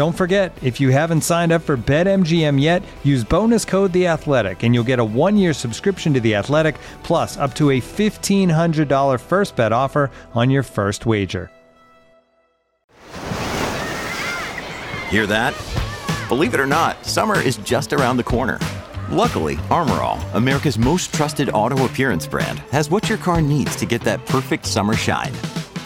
Don't forget, if you haven't signed up for BetMGM yet, use bonus code The Athletic, and you'll get a one-year subscription to The Athletic, plus up to a $1,500 first bet offer on your first wager. Hear that? Believe it or not, summer is just around the corner. Luckily, Armor All, America's most trusted auto appearance brand, has what your car needs to get that perfect summer shine.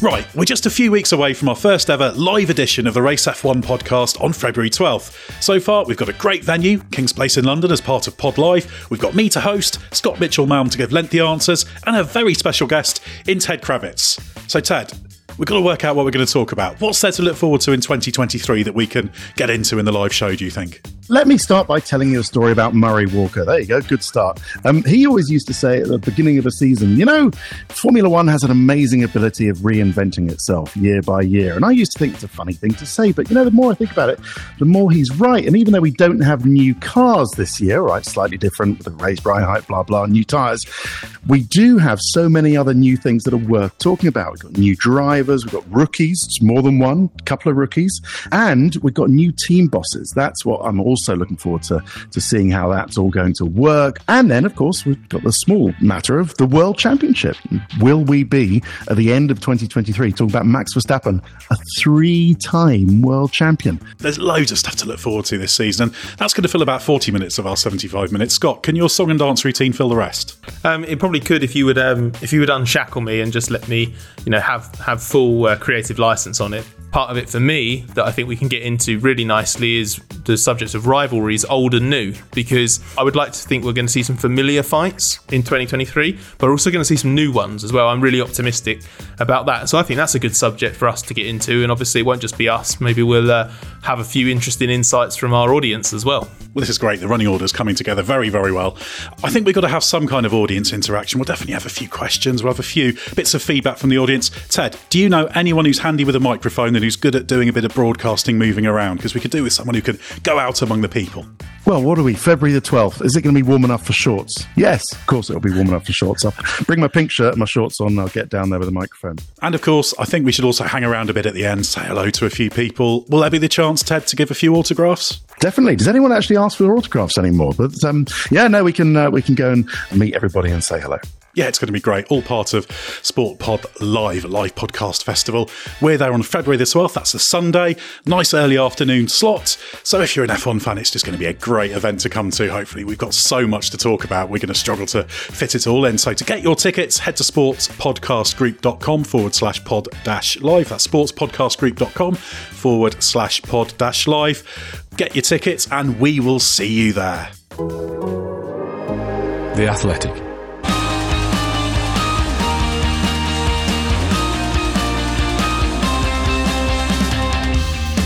Right, we're just a few weeks away from our first ever live edition of the Race F1 podcast on February 12th. So far, we've got a great venue, King's Place in London, as part of Pod Live. We've got me to host, Scott Mitchell Malm to give lengthy answers, and a very special guest in Ted Kravitz. So, Ted, we've got to work out what we're going to talk about. What's there to look forward to in 2023 that we can get into in the live show, do you think? Let me start by telling you a story about Murray Walker. There you go, good start. Um, he always used to say at the beginning of a season, you know, Formula One has an amazing ability of reinventing itself year by year. And I used to think it's a funny thing to say, but you know, the more I think about it, the more he's right. And even though we don't have new cars this year, right, slightly different with the raised ride height, blah, blah, new tyres, we do have so many other new things that are worth talking about. We've got new drivers, we've got rookies, it's more than one, a couple of rookies, and we've got new team bosses. That's what I'm also also looking forward to, to seeing how that's all going to work. And then, of course, we've got the small matter of the World Championship. Will we be at the end of 2023 talking about Max Verstappen, a three time world champion? There's loads of stuff to look forward to this season, and that's going to fill about 40 minutes of our 75 minutes. Scott, can your song and dance routine fill the rest? Um, it probably could if you would um, if you would unshackle me and just let me, you know, have have full uh, creative license on it part of it for me that I think we can get into really nicely is the subject of rivalries, old and new, because I would like to think we're going to see some familiar fights in 2023, but we're also going to see some new ones as well. I'm really optimistic about that. So I think that's a good subject for us to get into. And obviously, it won't just be us. Maybe we'll uh, have a few interesting insights from our audience as well. Well, this is great. The running order is coming together very, very well. I think we've got to have some kind of audience interaction. We'll definitely have a few questions. We'll have a few bits of feedback from the audience. Ted, do you know anyone who's handy with a microphone and who's good at doing a bit of broadcasting moving around? Because we could do with someone who could go out among the people. Well, what are we? February the 12th. Is it going to be warm enough for shorts? Yes, of course it'll be warm enough for shorts. I'll bring my pink shirt and my shorts on. I'll get down there with a microphone. And of course, I think we should also hang around a bit at the end, say hello to a few people. Will there be the chance, Ted, to give a few autographs? Definitely. Does anyone actually ask for autographs anymore? But um, yeah, no, we can uh, we can go and meet everybody and say hello yeah, it's going to be great. All part of Sport Pod Live, live podcast festival. We're there on February the 12th. That's a Sunday. Nice early afternoon slot. So if you're an F1 fan, it's just going to be a great event to come to. Hopefully, we've got so much to talk about. We're going to struggle to fit it all in. So to get your tickets, head to sportspodcastgroup.com forward slash pod dash live. That's sportspodcastgroup.com forward slash pod dash live. Get your tickets and we will see you there. The Athletic.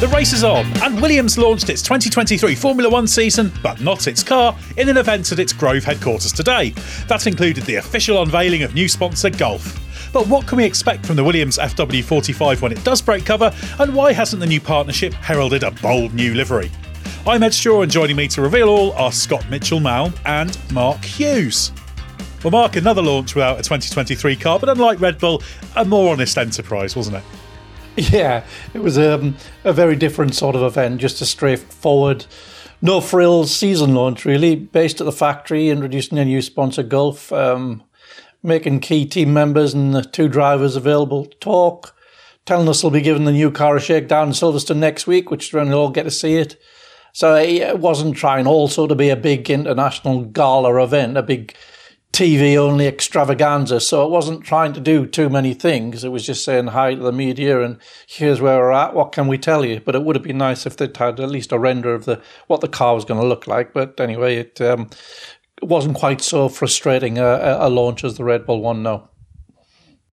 The race is on, and Williams launched its 2023 Formula One season, but not its car, in an event at its Grove headquarters today. That included the official unveiling of new sponsor Gulf. But what can we expect from the Williams FW45 when it does break cover, and why hasn't the new partnership heralded a bold new livery? I'm Edd Straw, and joining me to reveal all are Scott Mitchell Malm and Mark Hughes. Well, Mark, another launch without a 2023 car, but unlike Red Bull, a more honest enterprise, wasn't it? Yeah, it was um, a very different sort of event, just a straightforward, no frills season launch, really, based at the factory, introducing a new sponsor, Gulf, um, making key team members and the two drivers available to talk, telling us they'll be giving the new car a shakedown in Silverstone next week, which is when we'll all get to see it. So it wasn't trying also to be a big international gala event, a big TV only extravaganza. So it wasn't trying to do too many things. It was just saying hi to the media and here's where we're at. What can we tell you? But it would have been nice if they'd had at least a render of the what the car was going to look like. But anyway, it, um, wasn't quite so frustrating a, a launch as the Red Bull one No.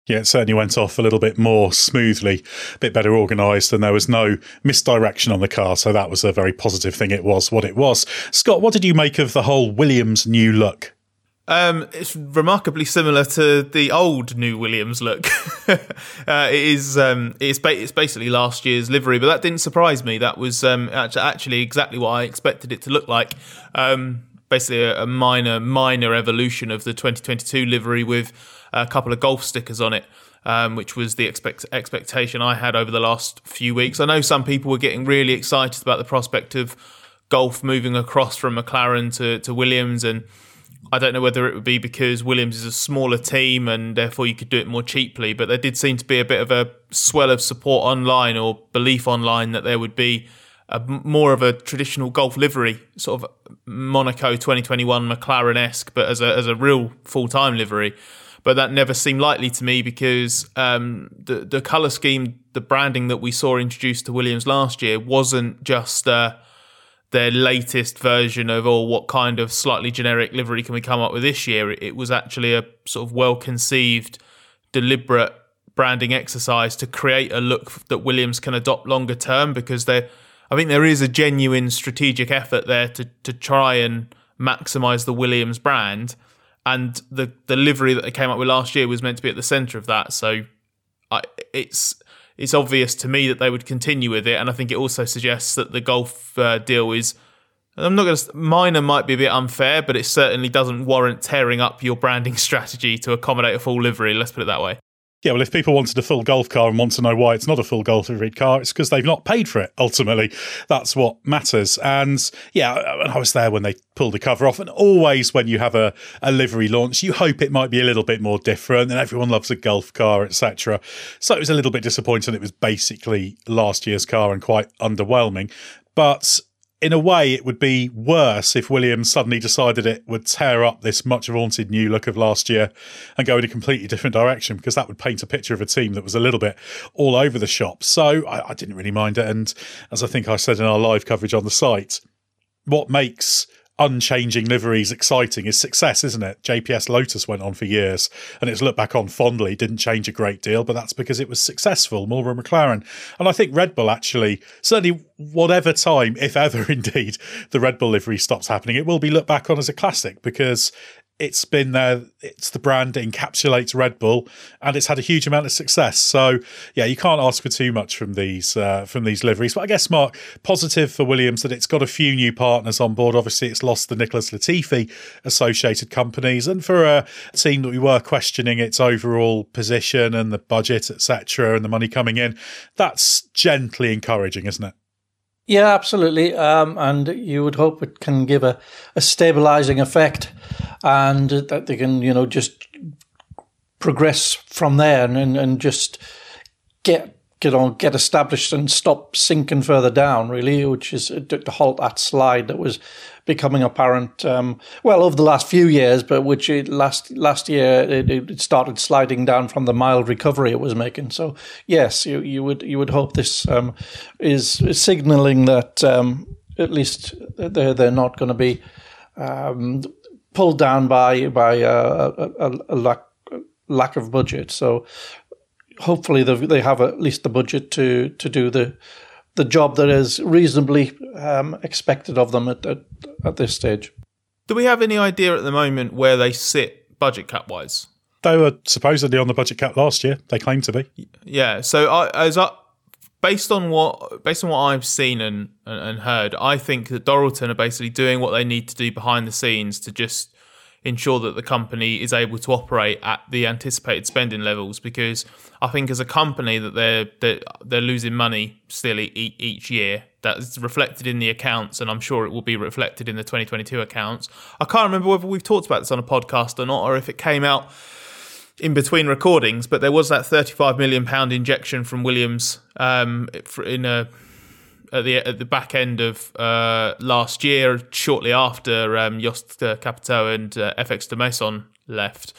Yeah, it certainly went off a little bit more smoothly, a bit better organised, and there was no misdirection on the car. So that was a very positive thing. It was what it was. Scott, what did you make of the whole Williams new look? Um, it's remarkably similar to the old new Williams look. uh, it is um, it's, ba- it's basically last year's livery, but that didn't surprise me. That was um, actually exactly what I expected it to look like. Um, basically, a, a, minor minor evolution of the 2022 livery with a couple of Gulf stickers on it. Um, which was the expect- expectation I had over the last few weeks. I know some people were getting really excited about the prospect of Gulf moving across from McLaren to, to Williams and I don't know whether it would be because Williams is a smaller team and therefore you could do it more cheaply, but there did seem to be a bit of a swell of support online or belief online that there would be a, more of a traditional Gulf livery, sort of Monaco 2021 McLaren esque, but as a, as a real full time livery. But that never seemed likely to me because um, the the color scheme, the branding that we saw introduced to Williams last year wasn't just. Uh, their latest version of, oh, what kind of slightly generic livery can we come up with this year? It was actually a sort of well conceived, deliberate branding exercise to create a look that Williams can adopt longer term because there, I think there is a genuine strategic effort there to to try and maximize the Williams brand. And the the livery that they came up with last year was meant to be at the center of that. So I, it's it's obvious to me that they would continue with it, and I think it also suggests that the Gulf uh, deal is. I'm not going to. Minor might be a bit unfair, but it certainly doesn't warrant tearing up your branding strategy to accommodate a full livery. Let's put it that way. Yeah, well, if people wanted a full Gulf car and want to know why it's not a full Gulf car, it's because they've not paid for it. Ultimately, that's what matters. And yeah, I was there when they pulled the cover off. And always, when you have a, a livery launch, you hope it might be a little bit more different. And everyone loves a Gulf car, etc. So it was a little bit disappointing. It was basically last year's car and quite underwhelming. But in a way, it would be worse if Williams suddenly decided it would tear up this much vaunted new look of last year and go in a completely different direction, because that would paint a picture of a team that was a little bit all over the shop. So I, I didn't really mind it. And as I think I said in our live coverage on the site, what makes unchanging liveries exciting is success, isn't it? JPS Lotus went on for years and it's looked back on fondly, didn't change a great deal, but that's because it was successful, Marlboro McLaren. And I think Red Bull actually, certainly whatever time, if ever indeed, the Red Bull livery stops happening, it will be looked back on as a classic because it's been there. It's the brand encapsulates Red Bull, and it's had a huge amount of success. So yeah, you can't ask for too much from these uh, from these liveries. But I guess Mark, positive for Williams that it's got a few new partners on board. Obviously, it's lost the Nicholas Latifi associated companies, and for a team that we were questioning its overall position and the budget, etc., and the money coming in, that's gently encouraging, isn't it? Yeah, absolutely. Um, and you would hope it can give a, a stabilizing effect and that they can, you know, just progress from there and, and just get get on, get established and stop sinking further down, really, which is to halt that slide that was becoming apparent, um, well, over the last few years, but which it, last last year it, it, started sliding down from the mild recovery it was making. So yes, you, you would you would hope this um, is, signalling that um, at least they're they're not going to be um, pulled down by by uh, a, a, a lack lack of budget. So hopefully they have at least the budget to to do the the job that is reasonably um, expected of them at, at, at this stage. Do we have any idea at the moment where they sit budget cap wise? They were supposedly on the budget cap last year. They claim to be. Yeah. So I, as I, based on what based on what I've seen and, and heard, I think that Dorilton are basically doing what they need to do behind the scenes to just ensure that the company is able to operate at the anticipated spending levels because I think as a company that they're they're, they're losing money still e- each year that's reflected in the accounts and I'm sure it will be reflected in the 2022 accounts. I can't remember whether we've talked about this on a podcast or not or if it came out in between recordings but there was that 35 million pound injection from Williams um, in a at the at the back end of uh, last year, shortly after um, Jost Capito and uh, FX Demaison left,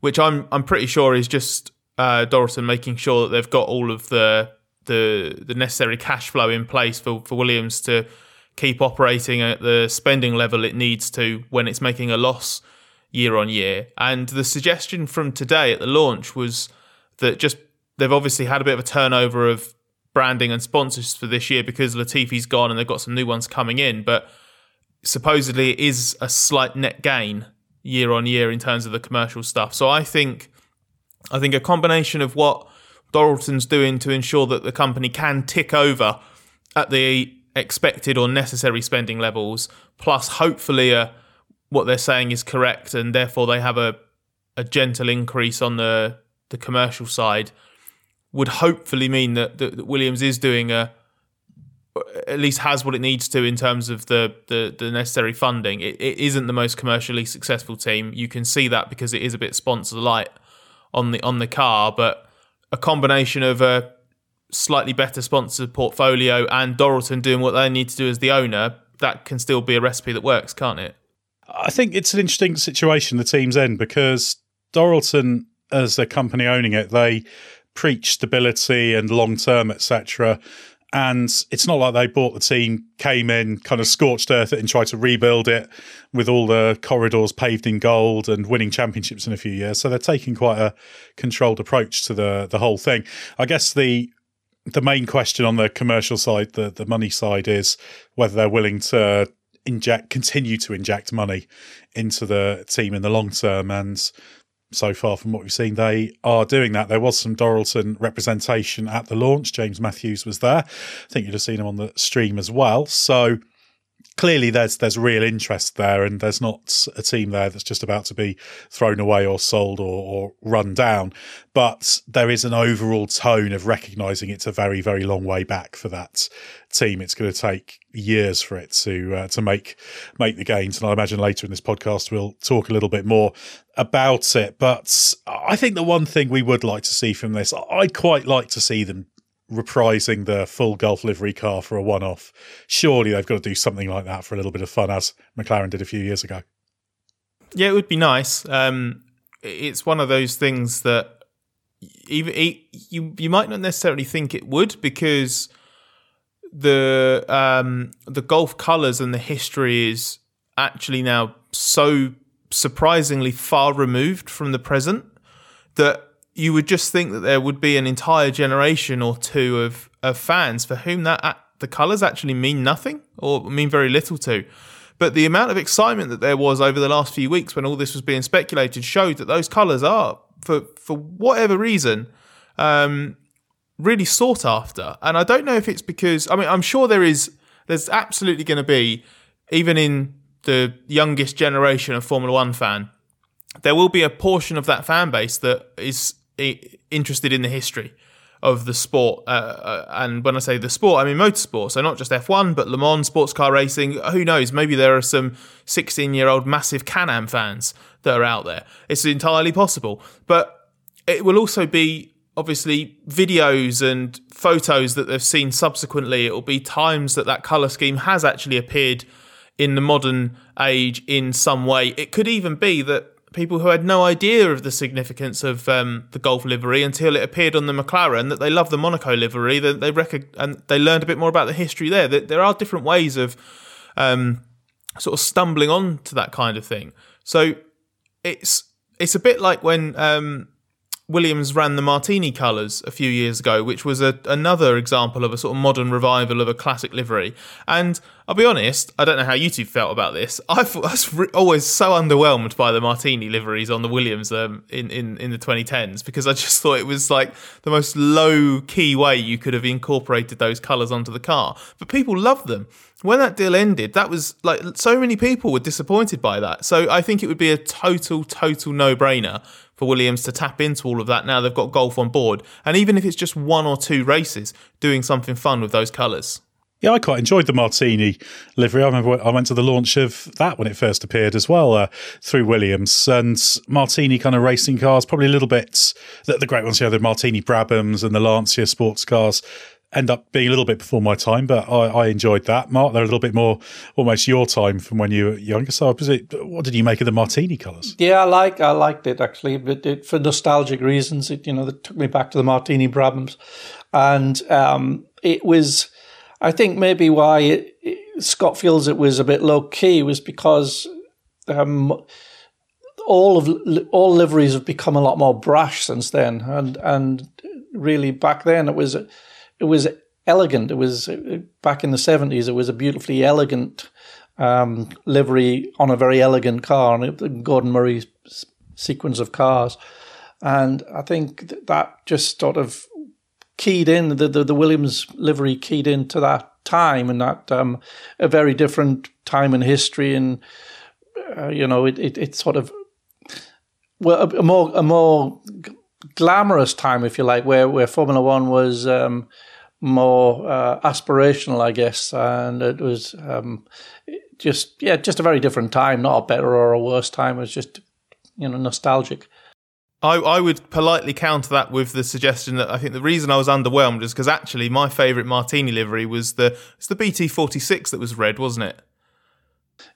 which I'm I'm pretty sure is just uh, making sure that they've got all of the the the necessary cash flow in place for, for Williams to keep operating at the spending level it needs to when it's making a loss year on year. And the suggestion from today at the launch was that just they've obviously had a bit of a turnover of branding and sponsors for this year because Latifi's gone and they've got some new ones coming in. But supposedly it is a slight net gain year on year in terms of the commercial stuff. So I think I think a combination of what Dorilton's doing to ensure that the company can tick over at the expected or necessary spending levels, plus hopefully a, what they're saying is correct, and therefore they have a a gentle increase on the the commercial side would hopefully mean that, that, that Williams is doing a at least has what it needs to in terms of the the, the necessary funding. It, it isn't the most commercially successful team. You can see that because it is a bit sponsor light on the on the car, but a combination of a slightly better sponsor portfolio and Dorilton doing what they need to do as the owner, that can still be a recipe that works, can't it? I think it's an interesting situation the team's in because Dorilton, as a company owning it, they preach stability and long term, etc. And it's not like they bought the team, came in, kind of scorched earth it, and tried to rebuild it with all the corridors paved in gold and winning championships in a few years. So they're taking quite a controlled approach to the the whole thing. I guess the the main question on the commercial side, the the money side, is whether they're willing to inject, continue to inject money into the team in the long term, and so far from what we've seen, they are doing that. There was some Dorilton representation at the launch. James Matthews was there. I think you'd have seen him on the stream as well. So clearly there's there's real interest there and there's not a team there that's just about to be thrown away or sold or, or run down. But there is an overall tone of recognizing it's a very very long way back for that team. It's going to take years for it to uh, to make make the gains. And I imagine later in this podcast we'll talk a little bit more about it. But I think the one thing we would like to see from this I'd quite like to see them reprising the full Gulf livery car for a one off. Surely they've got to do something like that for a little bit of fun, as McLaren did a few years ago. Yeah, it would be nice. Um, it's one of those things that even you you might not necessarily think it would because the um, the Gulf colours and the history is actually now so surprisingly far removed from the present that you would just think that there would be an entire generation or two of, of fans for whom that the colours actually mean nothing or mean very little to. But the amount of excitement that there was over the last few weeks when all this was being speculated showed that those colours are, for for whatever reason, um, really sought after. And I don't know if it's because I mean I'm sure there is there's absolutely going to be even in the youngest generation of Formula One fan, there will be a portion of that fan base that is interested in the history of the sport. Uh, uh, and when I say the sport, I mean motorsport. So not just F1, but Le Mans, sports car racing. Who knows? Maybe there are some 16 year old massive Can Am fans that are out there. It's entirely possible. But it will also be obviously videos and photos that they've seen subsequently. It will be times that that colour scheme has actually appeared in the modern age in some way. It could even be that people who had no idea of the significance of um, the Gulf livery until it appeared on the McLaren. That they love the Monaco livery. That they rec- and they learned a bit more about the history there. That there are different ways of um, sort of stumbling on to that kind of thing. So it's it's a bit like when um, Williams ran the Martini colours a few years ago, which was a, another example of a sort of modern revival of a classic livery. And I'll be honest, I don't know how you two felt about this. I was always so underwhelmed by the Martini liveries on the Williams um, in, in, in the 2010s because I just thought it was like the most low key way you could have incorporated those colours onto the car. But people loved them. When that deal ended, that was like so many people were disappointed by that. So I think it would be a total, total no brainer for Williams to tap into all of that now they've got Gulf on board. And even if it's just one or two races, doing something fun with those colours. Yeah, I quite enjoyed the Martini livery. I remember I went to the launch of that when it first appeared as well uh, through Williams and Martini kind of racing cars, probably a little bit the, the great ones, you know, the Martini Brabhams and the Lancia sports cars end up being a little bit before my time, but I, I, enjoyed that. Mark, they're a little bit more almost your time from when you were younger. So, it, what did you make of the martini colours? Yeah, I like I liked it actually, but it, for nostalgic reasons, it you know that took me back to the martini Brabhams, and um, it was. I think maybe why it, Scott feels it was a bit low key was because. Um, all of all liveries have become a lot more brash since then, and and really back then it was it was elegant. It was back in the seventies. It was a beautifully elegant um, livery on a very elegant car, and the Gordon Murray sequence of cars. And I think that just sort of keyed in the, the, the Williams livery keyed into that time and that um, a very different time in history and uh, you know it, it, it sort of well a, a, more a more glamorous time if you like where where Formula One was um, more uh, aspirational, I guess, and it was um, just yeah, just a very different time, not a better or a worse time. It was just you know nostalgic. I, I would politely counter that with the suggestion that I think the reason I was underwhelmed is because actually my favourite Martini livery was the it's the BT forty six that was red, wasn't it?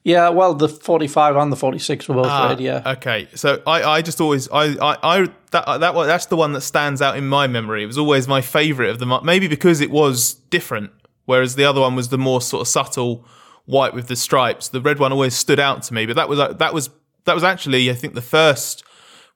Yeah, well, the 45 and the 46 were both ah, red, yeah. Okay, so I, I just always, I, I, I that, that, that's the one that stands out in my memory. It was always my favourite of them, maybe because it was different, whereas the other one was the more sort of subtle white with the stripes. The red one always stood out to me, but that was, that was, that was actually, I think, the first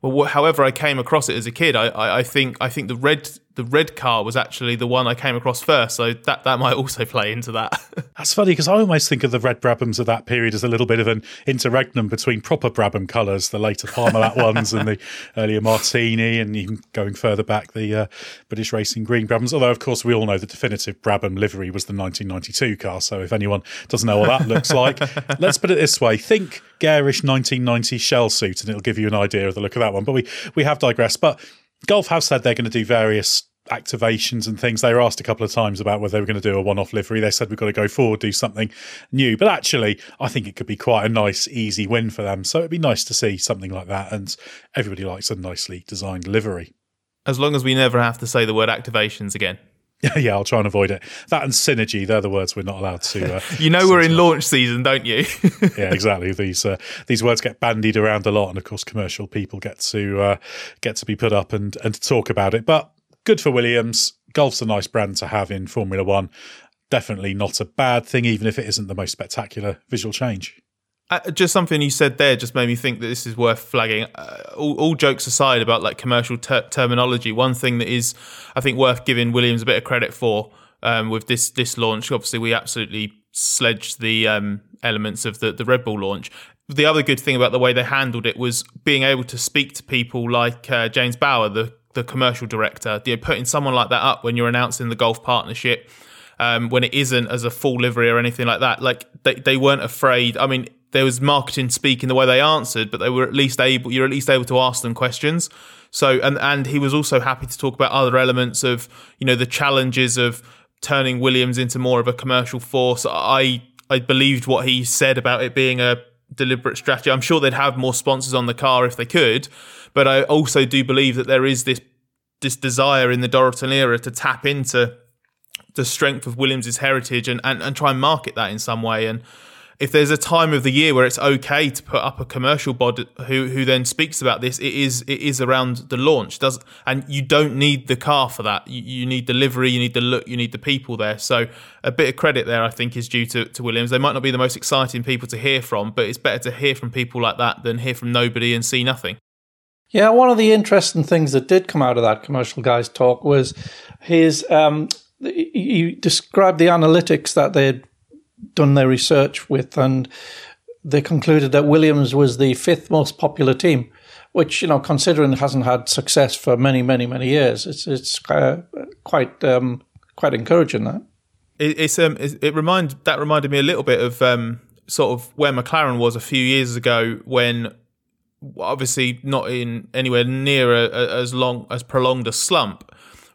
well, however I came across it as a kid, I, I, I, think I think the red the red car was actually the one I came across first, so that that might also play into that. That's funny because I almost think of the red Brabhams of that period as a little bit of an interregnum between proper Brabham colours, the later Parmalat ones, and the earlier Martini, and even going further back, the uh, British Racing Green Brabhams. Although, of course, we all know the definitive Brabham livery was the 1992 car. So, if anyone doesn't know what that looks like, let's put it this way: think garish 1990 shell suit, and it'll give you an idea of the look of that one. But we we have digressed. But Gulf have said they're going to do various activations and things. They were asked a couple of times about whether they were going to do a one off livery. They said we've got to go forward, do something new. But actually, I think it could be quite a nice, easy win for them. So it'd be nice to see something like that. And everybody likes a nicely designed livery. As long as we never have to say the word activations again. yeah, I'll try and avoid it. That and synergy, they're the words we're not allowed to. Uh, you know, we're in launch season, don't you? yeah, exactly. These uh, these words get bandied around a lot, and of course, commercial people get to uh, get to be put up and and talk about it. But good for Williams. Gulf's a nice brand to have in Formula One. Definitely not a bad thing, even if it isn't the most spectacular visual change. Uh, just something you said there just made me think that this is worth flagging. Uh, all, all, jokes aside about like commercial ter- terminology, one thing that is, I think, worth giving Williams a bit of credit for um, with this this launch. Obviously, we absolutely sledged the um, elements of the the Red Bull launch. The other good thing about the way they handled it was being able to speak to people like uh, James Bauer, the the commercial director. You know, putting someone like that up when you're announcing the Gulf partnership. Um, when it isn't as a full livery or anything like that. Like they, they weren't afraid. I mean, there was marketing speak in the way they answered, but they were at least able. You're at least able to ask them questions. So, and and he was also happy to talk about other elements of you know the challenges of turning Williams into more of a commercial force. I I believed what he said about it being a deliberate strategy. I'm sure they'd have more sponsors on the car if they could, but I also do believe that there is this this desire in the Dorilton era to tap into the strength of Williams's heritage and, and, and try and market that in some way. And if there's a time of the year where it's okay to put up a commercial bod who who then speaks about this, it is it is around the launch. Does and you don't need the car for that. You, you, need delivery, you need the look, you need the people there. So a bit of credit there, I think, is due to, to Williams. They might not be the most exciting people to hear from, but it's better to hear from people like that than hear from nobody and see nothing. Yeah, one of the interesting things that did come out of that commercial guy's talk was his. Um, he described the analytics that they had done their research with, and they concluded that Williams was the fifth most popular team. Which you know, considering hasn't had success for many, many, many years, it's it's uh, quite um, quite encouraging. That it, it's um it, it that reminded me a little bit of um sort of where McLaren was a few years ago when obviously not in anywhere near a, a, as long as prolonged a slump,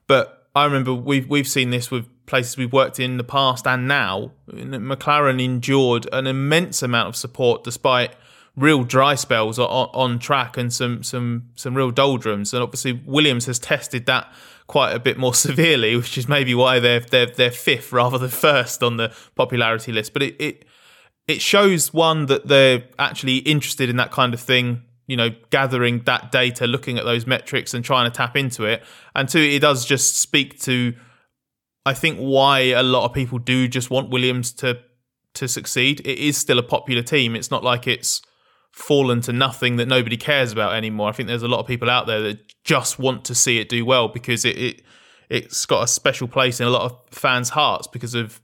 but I remember we've we've seen this with places we've worked in in the past and now. McLaren endured an immense amount of support despite real dry spells on, on track and some some some real doldrums, and obviously Williams has tested that quite a bit more severely, which is maybe why they're they're they're fifth rather than first on the popularity list. But it, it it shows one that they're actually interested in that kind of thing you know, gathering that data, looking at those metrics and trying to tap into it. And two, it does just speak to, I think, why a lot of people do just want Williams to to succeed. It is still a popular team. It's not like it's fallen to nothing that nobody cares about anymore. I think there's a lot of people out there that just want to see it do well because it, it it's got a special place in a lot of fans' hearts because of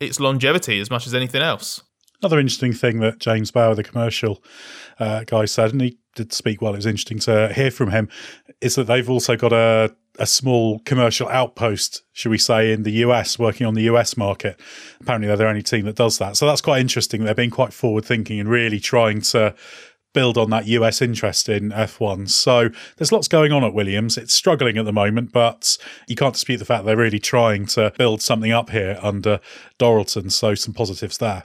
its longevity as much as anything else. Another interesting thing that James Bauer, the commercial uh, guy, said, and he did speak well, it was interesting to hear from him, is that they've also got a, a small commercial outpost, should we say, in the US, working on the US market. Apparently, they're the only team that does that. So that's quite interesting. They're being quite forward thinking and really trying to build on that US interest in F1. So there's lots going on at Williams. It's struggling at the moment, but you can't dispute the fact they're really trying to build something up here under Dorilton. So some positives there.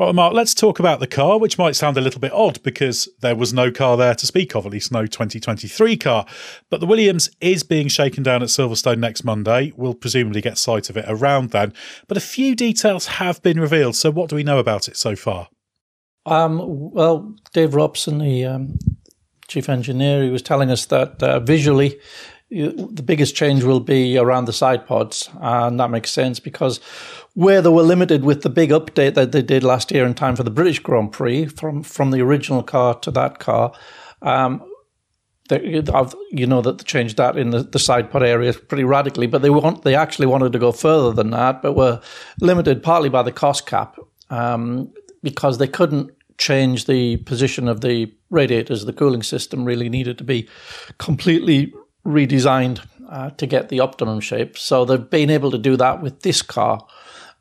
Right, Mark, let's talk about the car, which might sound a little bit odd because there was no car there to speak of, at least no 2023 car. But the Williams is being shaken down at Silverstone next Monday. We'll presumably get sight of it around then. But a few details have been revealed. So, what do we know about it so far? Um, well, Dave Robson, the um, chief engineer, he was telling us that uh, visually the biggest change will be around the side pods, and that makes sense because where they were limited with the big update that they did last year in time for the British Grand Prix from from the original car to that car. Um, you know that they changed that in the, the side pod area pretty radically, but they want they actually wanted to go further than that, but were limited partly by the cost cap um, because they couldn't change the position of the radiators. The cooling system really needed to be completely redesigned uh, to get the optimum shape. So they've been able to do that with this car.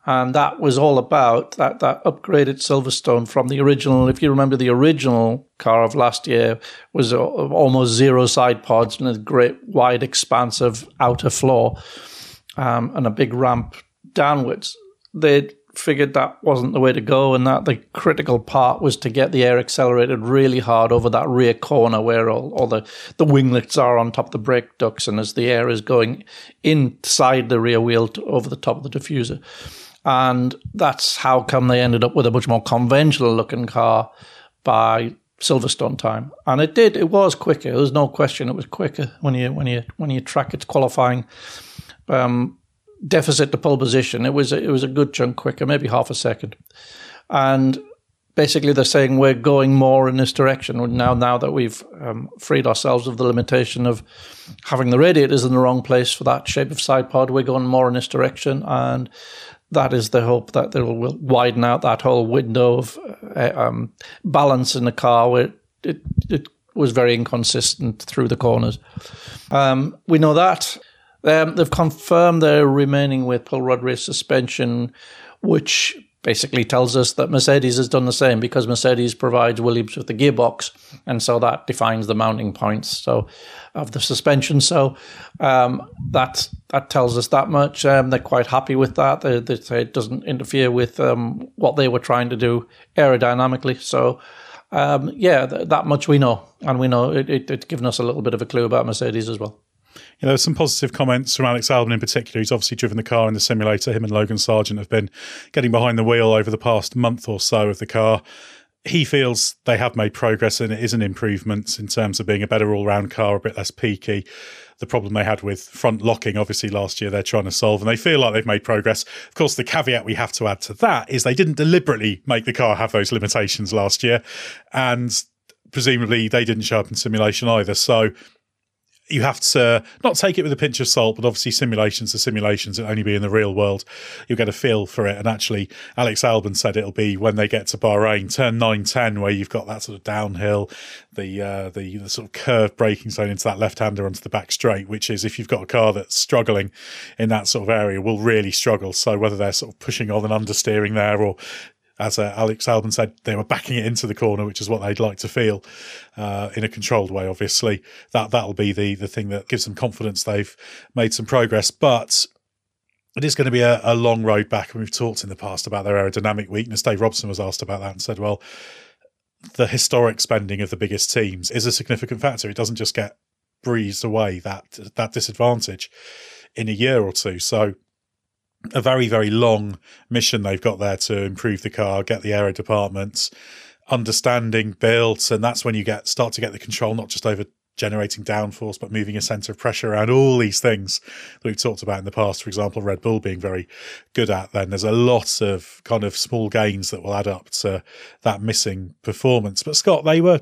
And that was all about that, that upgraded Silverstone from the original. If you remember, the original car of last year was almost zero side pods and a great wide expanse of outer floor um, and a big ramp downwards. They'd figured that wasn't the way to go, and that the critical part was to get the air accelerated really hard over that rear corner where all, all the, the winglets are on top of the brake ducts, and as the air is going inside the rear wheel to, over the top of the diffuser. And that's how come they ended up with a much more conventional looking car by Silverstone time. And it did, it was quicker. There's no question it was quicker when you when you when you track its qualifying um, deficit to pole position, it was it was a good chunk quicker, maybe half a second. And basically, they're saying we're going more in this direction now. Now that we've um, freed ourselves of the limitation of having the radiators in the wrong place for that shape of side pod, we're going more in this direction, and that is the hope that they will widen out that whole window of uh, um, balance in the car where it, it was very inconsistent through the corners. Um, we know that. Um, they've confirmed they're remaining with pull rod rear suspension, which basically tells us that Mercedes has done the same because Mercedes provides Williams with the gearbox, and so that defines the mounting points so of the suspension. So um, that that tells us that much. Um, they're quite happy with that. They, they say it doesn't interfere with um, what they were trying to do aerodynamically. So um, yeah, th- that much we know, and we know it, it, it's given us a little bit of a clue about Mercedes as well. You know, some positive comments from Alex Albon in particular. He's obviously driven the car in the simulator. Him and Logan Sargent have been getting behind the wheel over the past month or so of the car. He feels they have made progress and it is an improvement in terms of being a better all round car, a bit less peaky. The problem they had with front locking, obviously, last year they're trying to solve, and they feel like they've made progress. Of course, the caveat we have to add to that is they didn't deliberately make the car have those limitations last year. And presumably they didn't show up in simulation either. So you have to not take it with a pinch of salt, but obviously simulations are simulations. It'll only be in the real world. You'll get a feel for it. And actually, Alex Albon said it'll be when they get to Bahrain, turn 9 10, where you've got that sort of downhill, the, uh, the, the sort of curve braking zone into that left hander onto the back straight, which is if you've got a car that's struggling in that sort of area, will really struggle. So whether they're sort of pushing on and understeering there or as uh, Alex Albon said, they were backing it into the corner, which is what they'd like to feel uh, in a controlled way. Obviously, that that'll be the the thing that gives them confidence they've made some progress. But it is going to be a, a long road back, and we've talked in the past about their aerodynamic weakness. Dave Robson was asked about that and said, "Well, the historic spending of the biggest teams is a significant factor. It doesn't just get breezed away that that disadvantage in a year or two. So." A very very long mission they've got there to improve the car, get the aero departments understanding built, and that's when you get start to get the control not just over generating downforce but moving a center of pressure around all these things that we've talked about in the past. For example red bull being very good at then. There's a lot of kind of small gains that will add up to that missing performance. But scott they were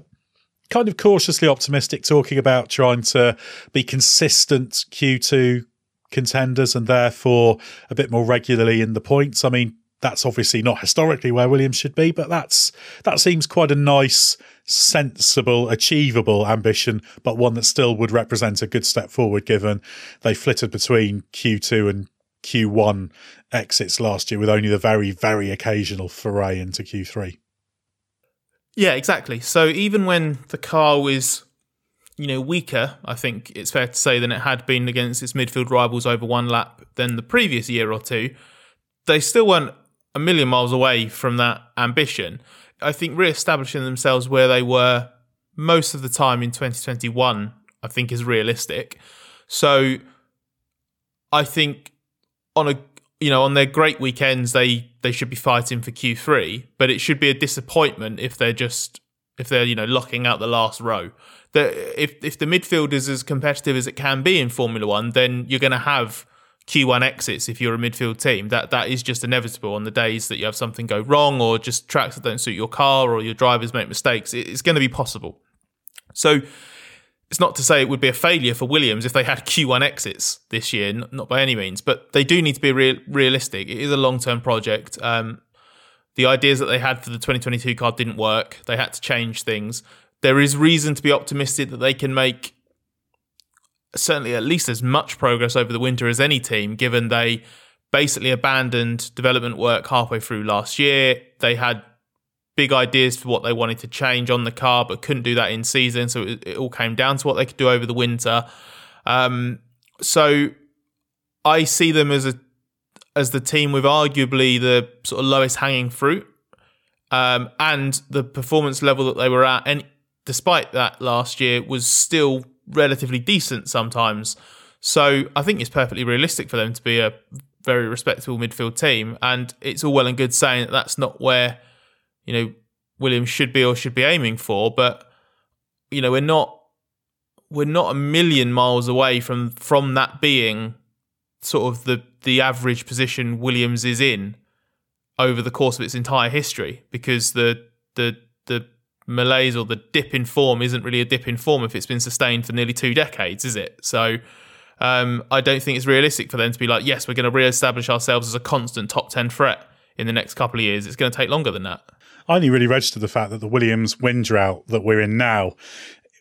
kind of cautiously optimistic talking about trying to be consistent q2 contenders and therefore a bit more regularly in the points. I mean, that's obviously not historically where Williams should be, but that's that seems quite a nice, sensible, achievable ambition, but one that still would represent a good step forward given they flitted between Q2 and Q1 exits last year with only the very, very occasional foray into Q3. Yeah, exactly. So even when the car was you know, weaker, I think it's fair to say, than it had been against its midfield rivals over one lap than the previous year or two, they still weren't a million miles away from that ambition. I think re establishing themselves where they were most of the time in 2021, I think is realistic. So I think on a you know on their great weekends they they should be fighting for Q3, but it should be a disappointment if they're just if they're you know locking out the last row that if if the midfield is as competitive as it can be in Formula One, then you're going to have Q1 exits if you're a midfield team. That that is just inevitable on the days that you have something go wrong or just tracks that don't suit your car or your drivers make mistakes. It's going to be possible. So it's not to say it would be a failure for Williams if they had Q1 exits this year, not, by any means, but they do need to be real, realistic. It is a long term project. Um, the ideas that they had for the 2022 car didn't work. They had to change things there is reason to be optimistic that they can make certainly at least as much progress over the winter as any team, given they basically abandoned development work halfway through last year. They had big ideas for what they wanted to change on the car, but couldn't do that in season. So it, it all came down to what they could do over the winter. Um, so I see them as a as the team with arguably the sort of lowest hanging fruit. Um, and the performance level that they were at, and despite that last year, was still relatively decent sometimes. So I think it's perfectly realistic for them to be a very respectable midfield team. And it's all well and good saying that that's not where, you know, Williams should be or should be aiming for. But, you know, we're not we're not a million miles away from from that being sort of the the average position Williams is in over the course of its entire history because the the the malaise or the dip in form isn't really a dip in form if it's been sustained for nearly two decades, is it? So um, I don't think it's realistic for them to be like, yes, we're going to re-establish ourselves as a constant top ten threat in the next couple of years. It's going to take longer than that. I only really registered the fact that the Williams wind drought that we're in now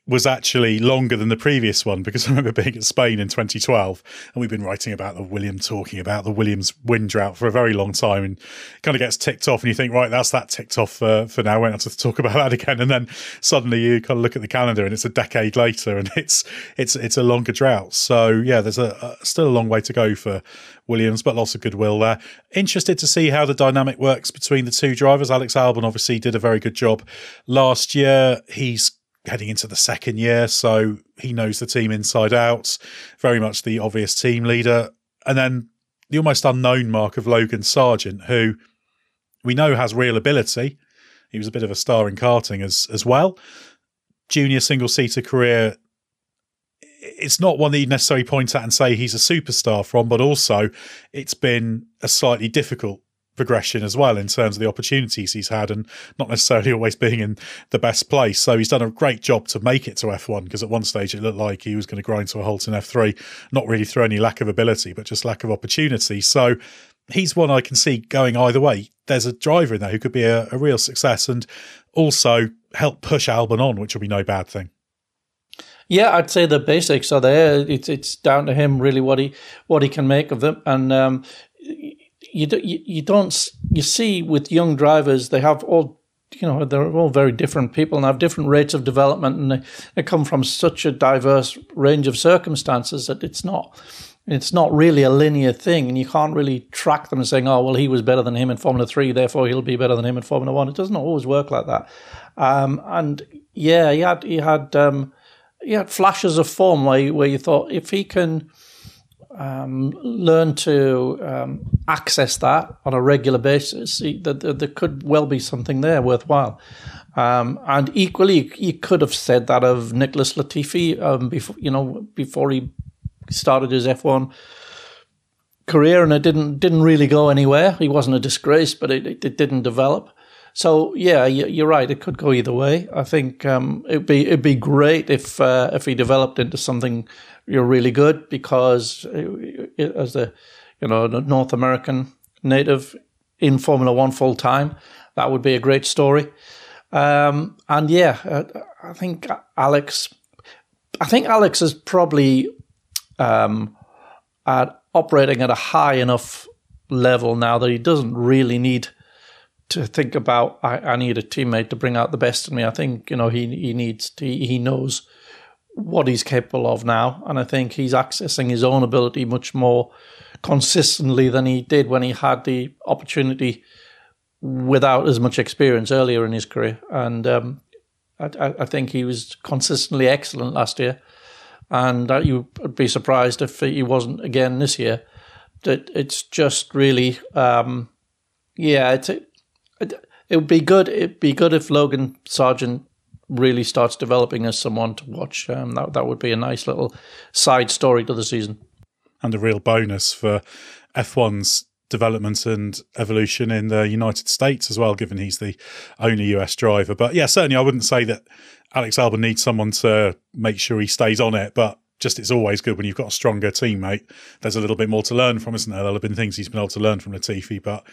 was actually longer than the previous one because I remember being at Spain in 2012 and we've been writing about the William talking about the Williams wind drought for a very long time and it kind of gets ticked off and you think, right, that's that ticked off for, for now. I won't to talk about that again. And then suddenly you kind of look at the calendar and it's a decade later and it's, it's, it's a longer drought. So yeah, there's a, a still a long way to go for Williams, but lots of goodwill there. Interested to see how the dynamic works between the two drivers. Alex Albon obviously did a very good job last year. He's heading into the second year, so he knows the team inside out. Very much the obvious team leader. And then the almost unknown mark of Logan Sargent, who we know has real ability. He was a bit of a star in karting as as well. Junior single seater career. It's not one that you necessarily point at and say he's a superstar from, but also it's been a slightly difficult progression as well in terms of the opportunities he's had and not necessarily always being in the best place. So he's done a great job to make it to F1 because at one stage it looked like he was going to grind to a halt in F3, not really through any lack of ability, but just lack of opportunity. So he's one I can see going either way. There's a driver in there who could be a, a real success and also help push Albon on, which will be no bad thing. Yeah, I'd say the basics are there. It's it's down to him really what he what he can make of them, and um, you, do, you you don't you see with young drivers they have all you know they're all very different people and have different rates of development and they, they come from such a diverse range of circumstances that it's not it's not really a linear thing and you can't really track them saying oh well he was better than him in formula 3 therefore he'll be better than him in formula 1 it doesn't always work like that. Um, and yeah he had he had um, he had flashes of form where where you thought if he can um, learn to um, access that on a regular basis, there, there could well be something there worthwhile. Um, and equally, you could have said that of Nicholas Latifi um, before you know before he started his F1 career, and it didn't didn't really go anywhere. He wasn't a disgrace, but it, it didn't develop. So yeah, you're right. It could go either way. I think um, it'd be it'd be great if uh, if he developed into something you're really good because uh, as a you know North American native in Formula One full time, that would be a great story. Um, and yeah, uh, I think Alex, I think Alex is probably um, at operating at a high enough level now that he doesn't really need to think about I, I, need a teammate to bring out the best in me. I think you know he he needs to, he, knows what he's capable of now. And I think he's accessing his own ability much more consistently than he did when he had the opportunity without as much experience earlier in his career. And um, I, I, think he was consistently excellent last year. And you would be surprised if he wasn't again this year. That it's just really, um, yeah, it's, it, it would be good. It'd be good if Logan Sargent really starts developing as someone to watch. Um, that that would be a nice little side story to the season, and a real bonus for F1's development and evolution in the United States as well, given he's the only US driver. But yeah, certainly I wouldn't say that Alex Albon needs someone to make sure he stays on it, but just it's always good when you've got a stronger teammate. There's a little bit more to learn from, isn't there? There'll have been things he's been able to learn from Latifi, but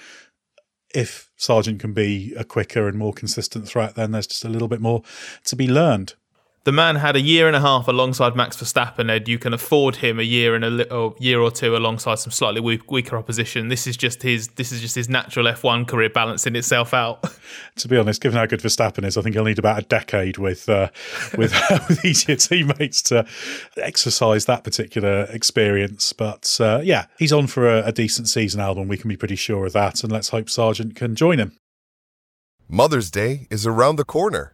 if Sargent can be a quicker and more consistent threat, then there's just a little bit more to be learned. The man had a year and a half alongside Max Verstappen. Ed, you can afford him a year and a little, year or two alongside some slightly weak, weaker opposition. This is just his. This is just his natural F1 career balancing itself out. to be honest, given how good Verstappen is, I think he'll need about a decade with uh, with, with easier teammates to exercise that particular experience. But uh, yeah, he's on for a, a decent season Albon. We can be pretty sure of that, and let's hope Sargent can join him. Mother's Day is around the corner.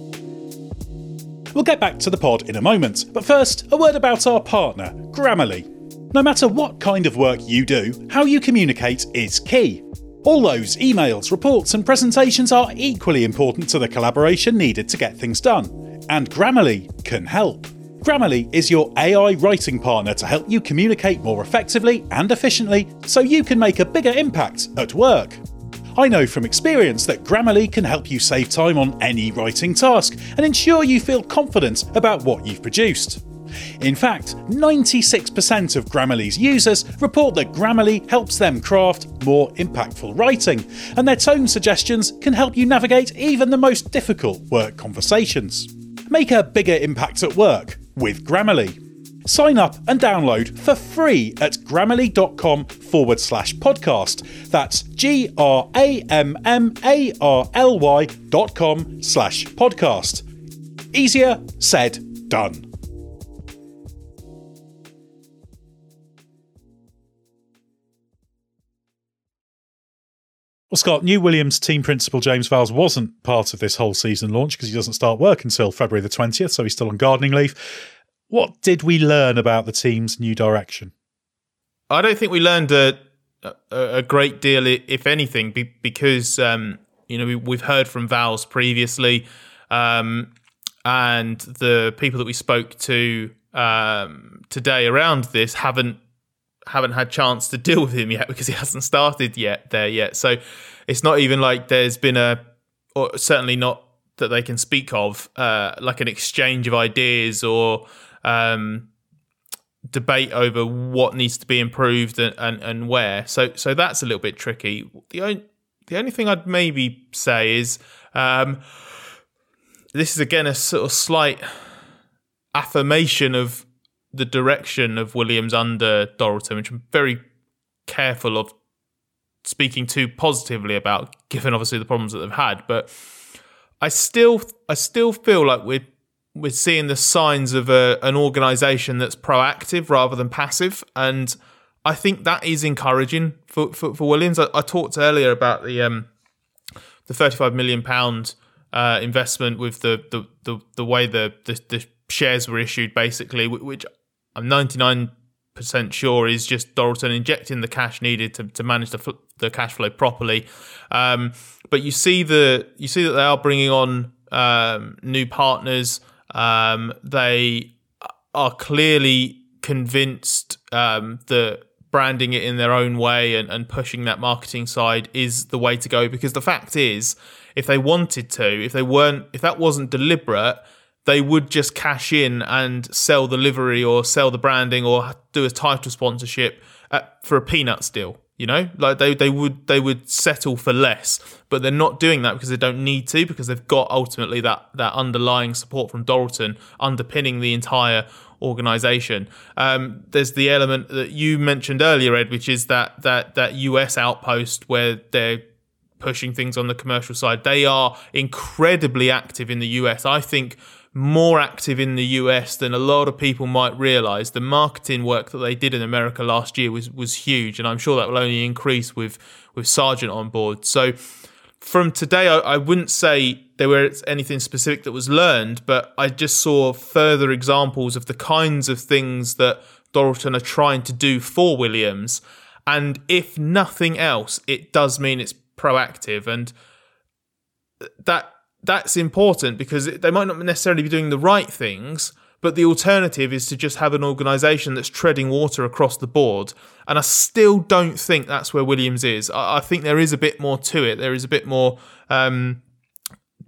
We'll get back to the pod in a moment, but first, a word about our partner, Grammarly. No matter what kind of work you do, how you communicate is key. All those emails, reports, and presentations are equally important to the collaboration needed to get things done, and Grammarly can help. Grammarly is your AI writing partner to help you communicate more effectively and efficiently so you can make a bigger impact at work. I know from experience that Grammarly can help you save time on any writing task and ensure you feel confident about what you've produced. In fact, 96% of Grammarly's users report that Grammarly helps them craft more impactful writing, and their tone suggestions can help you navigate even the most difficult work conversations. Make a bigger impact at work with Grammarly. Sign up and download for free at grammarly.com forward slash podcast. That's G R A M M A R L Y dot com slash podcast. Easier said, done. Well, Scott, new Williams team principal James Vowles wasn't part of this whole season launch because he doesn't start work until February the 20th, so he's still on gardening leave. What did we learn about the team's new direction? I don't think we learned a, a, great deal, if anything, because um, you know we, have heard from Vowles previously, um, and the people that we spoke to um, today around this haven't haven't had chance to deal with him yet because he hasn't started yet there yet. So it's not even like there's been a, or certainly not that they can speak of, uh, like an exchange of ideas or um, debate over what needs to be improved and, and, and where. So so that's a little bit tricky. The only the only thing I'd maybe say is um, this is again a sort of slight affirmation of the direction of Williams under Dorilton, which I'm very careful of speaking too positively about, given obviously the problems that they've had. But I still, I still feel like we're we're seeing the signs of a, an organisation that's proactive rather than passive, and I think that is encouraging for for, for Williams. I, I, talked earlier about the um, the thirty five million pound uh, investment with the, the the the way the, the the shares were issued, basically, which I'm 99% sure is just Dorilton injecting the cash needed to, to manage the, the cash flow properly. Um, but you see the you see that they are bringing on um, new partners. Um, they are clearly convinced um, that branding it in their own way and, and pushing that marketing side is the way to go. Because the fact is, if they wanted to, if they weren't, if that wasn't deliberate, they would just cash in and sell the livery or sell the branding or do a title sponsorship at, for a peanuts deal. You know, like they, they would they would settle for less, but they're not doing that because they don't need to because they've got ultimately that that underlying support from Dorilton underpinning the entire organization. Um, there's the element that you mentioned earlier, Ed, which is that that that US outpost where they're pushing things on the commercial side. They are incredibly active in the US. I think more active in the US than a lot of people might realize. The marketing work that they did in America last year was was huge, and I'm sure that will only increase with with Sargent on board. So from today, I, I wouldn't say there were anything specific that was learned, but I just saw further examples of the kinds of things that Dorilton are trying to do for Williams. And if nothing else, it does mean it's proactive. And that that's important because they might not necessarily be doing the right things, but the alternative is to just have an organisation that's treading water across the board. And I still don't think that's where Williams is. I, I think there is a bit more to it. There is a bit more um,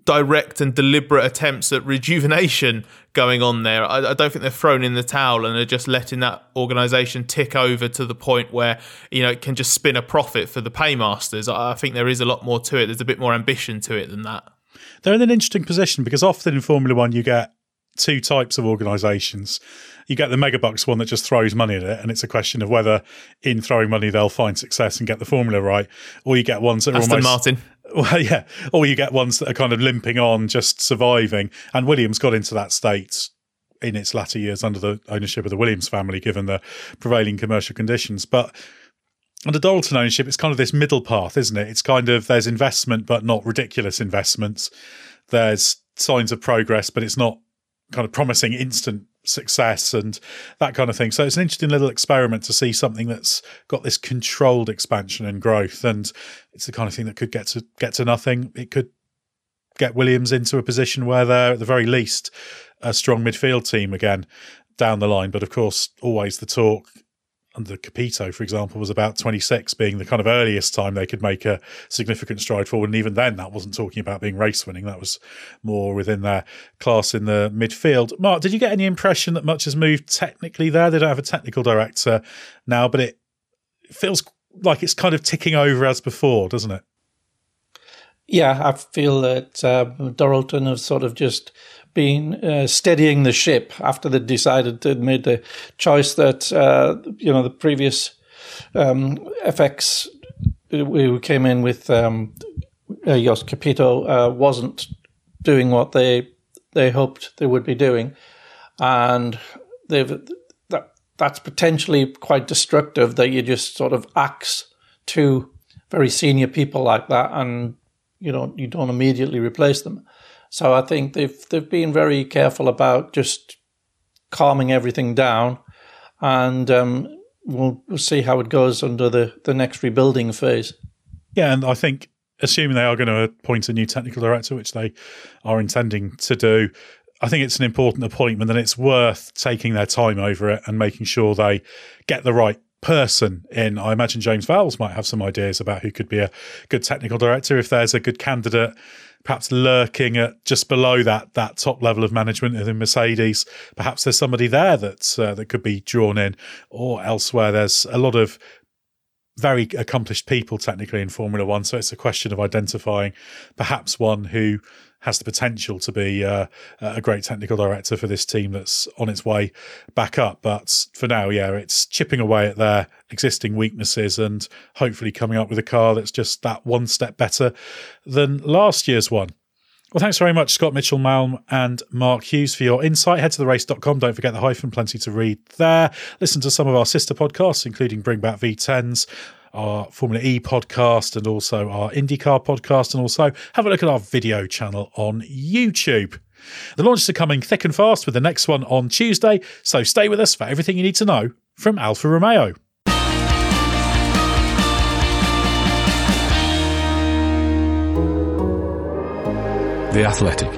direct and deliberate attempts at rejuvenation going on there. I, I, don't think they're thrown in the towel and are just letting that organisation tick over to the point where you know it can just spin a profit for the paymasters. I, I think there is a lot more to it. There's a bit more ambition to it than that they're in an interesting position because often in Formula One you get two types of organisations. You get the megabucks one that just throws money at it, and it's a question of whether in throwing money they'll find success and get the formula right, or you get ones that are Aston almost Martin. Well, yeah, or you get ones that are kind of limping on, just surviving. And Williams got into that state in its latter years under the ownership of the Williams family, given the prevailing commercial conditions. But under Dorilton ownership, it's kind of this middle path, isn't it? It's kind of there's investment, but not ridiculous investments. There's signs of progress, but it's not kind of promising instant success and that kind of thing. So it's an interesting little experiment to see something that's got this controlled expansion and growth. And it's the kind of thing that could get to get to nothing. It could get Williams into a position where they're at the very least a strong midfield team again down the line. But of course, always the talk under Capito, for example, was about 26 being the kind of earliest time they could make a significant stride forward. And even then, that wasn't talking about being race winning. That was more within their class in the midfield. Mark, did you get any impression that much has moved technically there? They don't have a technical director now, but it feels like it's kind of ticking over as before, doesn't it? Yeah, I feel that uh, Dorilton have sort of just been uh, steadying the ship after they decided to made the choice that uh, you know the previous um, FX who came in with um, uh, Jost Capito uh, wasn't doing what they they hoped they would be doing, and they've that that's potentially quite destructive that you just sort of axe two very senior people like that and you know you don't immediately replace them. So I think they've they've been very careful about just calming everything down, and um, we'll, we'll see how it goes under the, the next rebuilding phase. Yeah, and I think assuming they are going to appoint a new technical director, which they are intending to do, I think it's an important appointment and it's worth taking their time over it and making sure they get the right person in. I imagine James Vowles might have some ideas about who could be a good technical director if there's a good candidate perhaps lurking at just below that that top level of management in Mercedes. Perhaps there's somebody there that uh, that could be drawn in, or elsewhere. There's a lot of very accomplished people technically in Formula One, so it's a question of identifying perhaps one who has the potential to be uh, a great technical director for this team that's on its way back up. But for now, yeah, it's chipping away at their existing weaknesses and hopefully coming up with a car that's just that one step better than last year's one. Well, thanks very much, Scott Mitchell Malm and Mark Hughes, for your insight. Head to the race.com. Don't forget the hyphen, plenty to read there. Listen to some of our sister podcasts, including Bring Back V10s our Formula E podcast and also our IndyCar podcast, and also have a look at our video channel on YouTube. The launches are coming thick and fast with the next one on Tuesday, so stay with us for everything you need to know from Alfa Romeo. The Athletic.